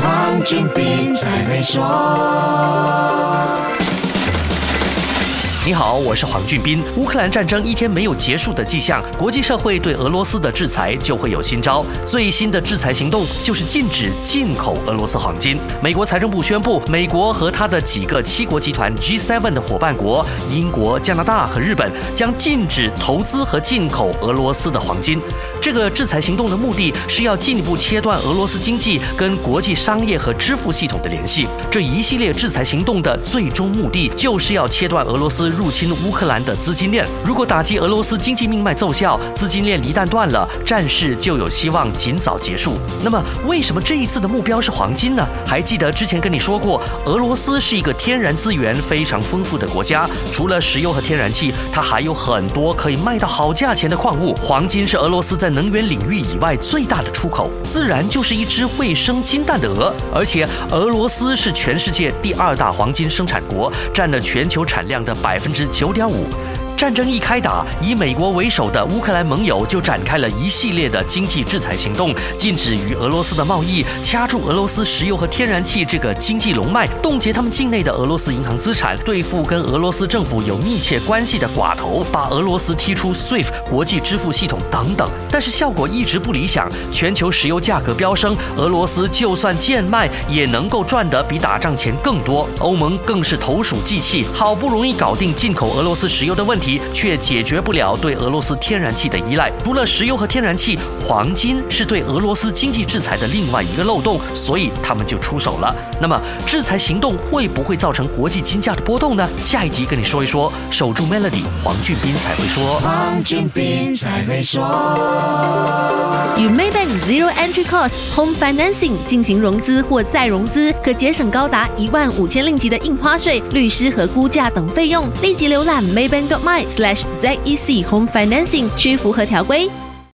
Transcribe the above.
黄俊斌才会说。你好，我是黄俊斌。乌克兰战争一天没有结束的迹象，国际社会对俄罗斯的制裁就会有新招。最新的制裁行动就是禁止进口俄罗斯黄金。美国财政部宣布，美国和他的几个七国集团 G7 的伙伴国英国、加拿大和日本将禁止投资和进口俄罗斯的黄金。这个制裁行动的目的是要进一步切断俄罗斯经济跟国际商业和支付系统的联系。这一系列制裁行动的最终目的就是要切断俄罗斯。入侵乌克兰的资金链，如果打击俄罗斯经济命脉奏效，资金链一旦断了，战事就有希望尽早结束。那么，为什么这一次的目标是黄金呢？还记得之前跟你说过，俄罗斯是一个天然资源非常丰富的国家，除了石油和天然气，它还有很多可以卖到好价钱的矿物。黄金是俄罗斯在能源领域以外最大的出口，自然就是一只会生金蛋的鹅。而且，俄罗斯是全世界第二大黄金生产国，占了全球产量的百。分之九点五。战争一开打，以美国为首的乌克兰盟友就展开了一系列的经济制裁行动，禁止与俄罗斯的贸易，掐住俄罗斯石油和天然气这个经济龙脉，冻结他们境内的俄罗斯银行资产，对付跟俄罗斯政府有密切关系的寡头，把俄罗斯踢出 SWIFT 国际支付系统等等。但是效果一直不理想，全球石油价格飙升，俄罗斯就算贱卖也能够赚得比打仗前更多。欧盟更是投鼠忌器，好不容易搞定进口俄罗斯石油的问题。却解决不了对俄罗斯天然气的依赖。除了石油和天然气，黄金是对俄罗斯经济制裁的另外一个漏洞，所以他们就出手了。那么，制裁行动会不会造成国际金价的波动呢？下一集跟你说一说。守住 Melody，黄俊斌才会说。黄俊斌才会说。与 Maybank Zero Entry Cost Home Financing 进行融资或再融资，可节省高达一万五千令吉的印花税、律师和估价等费用。立即浏览 Maybank.my。Slash ZEC Home Financing 需符合条规。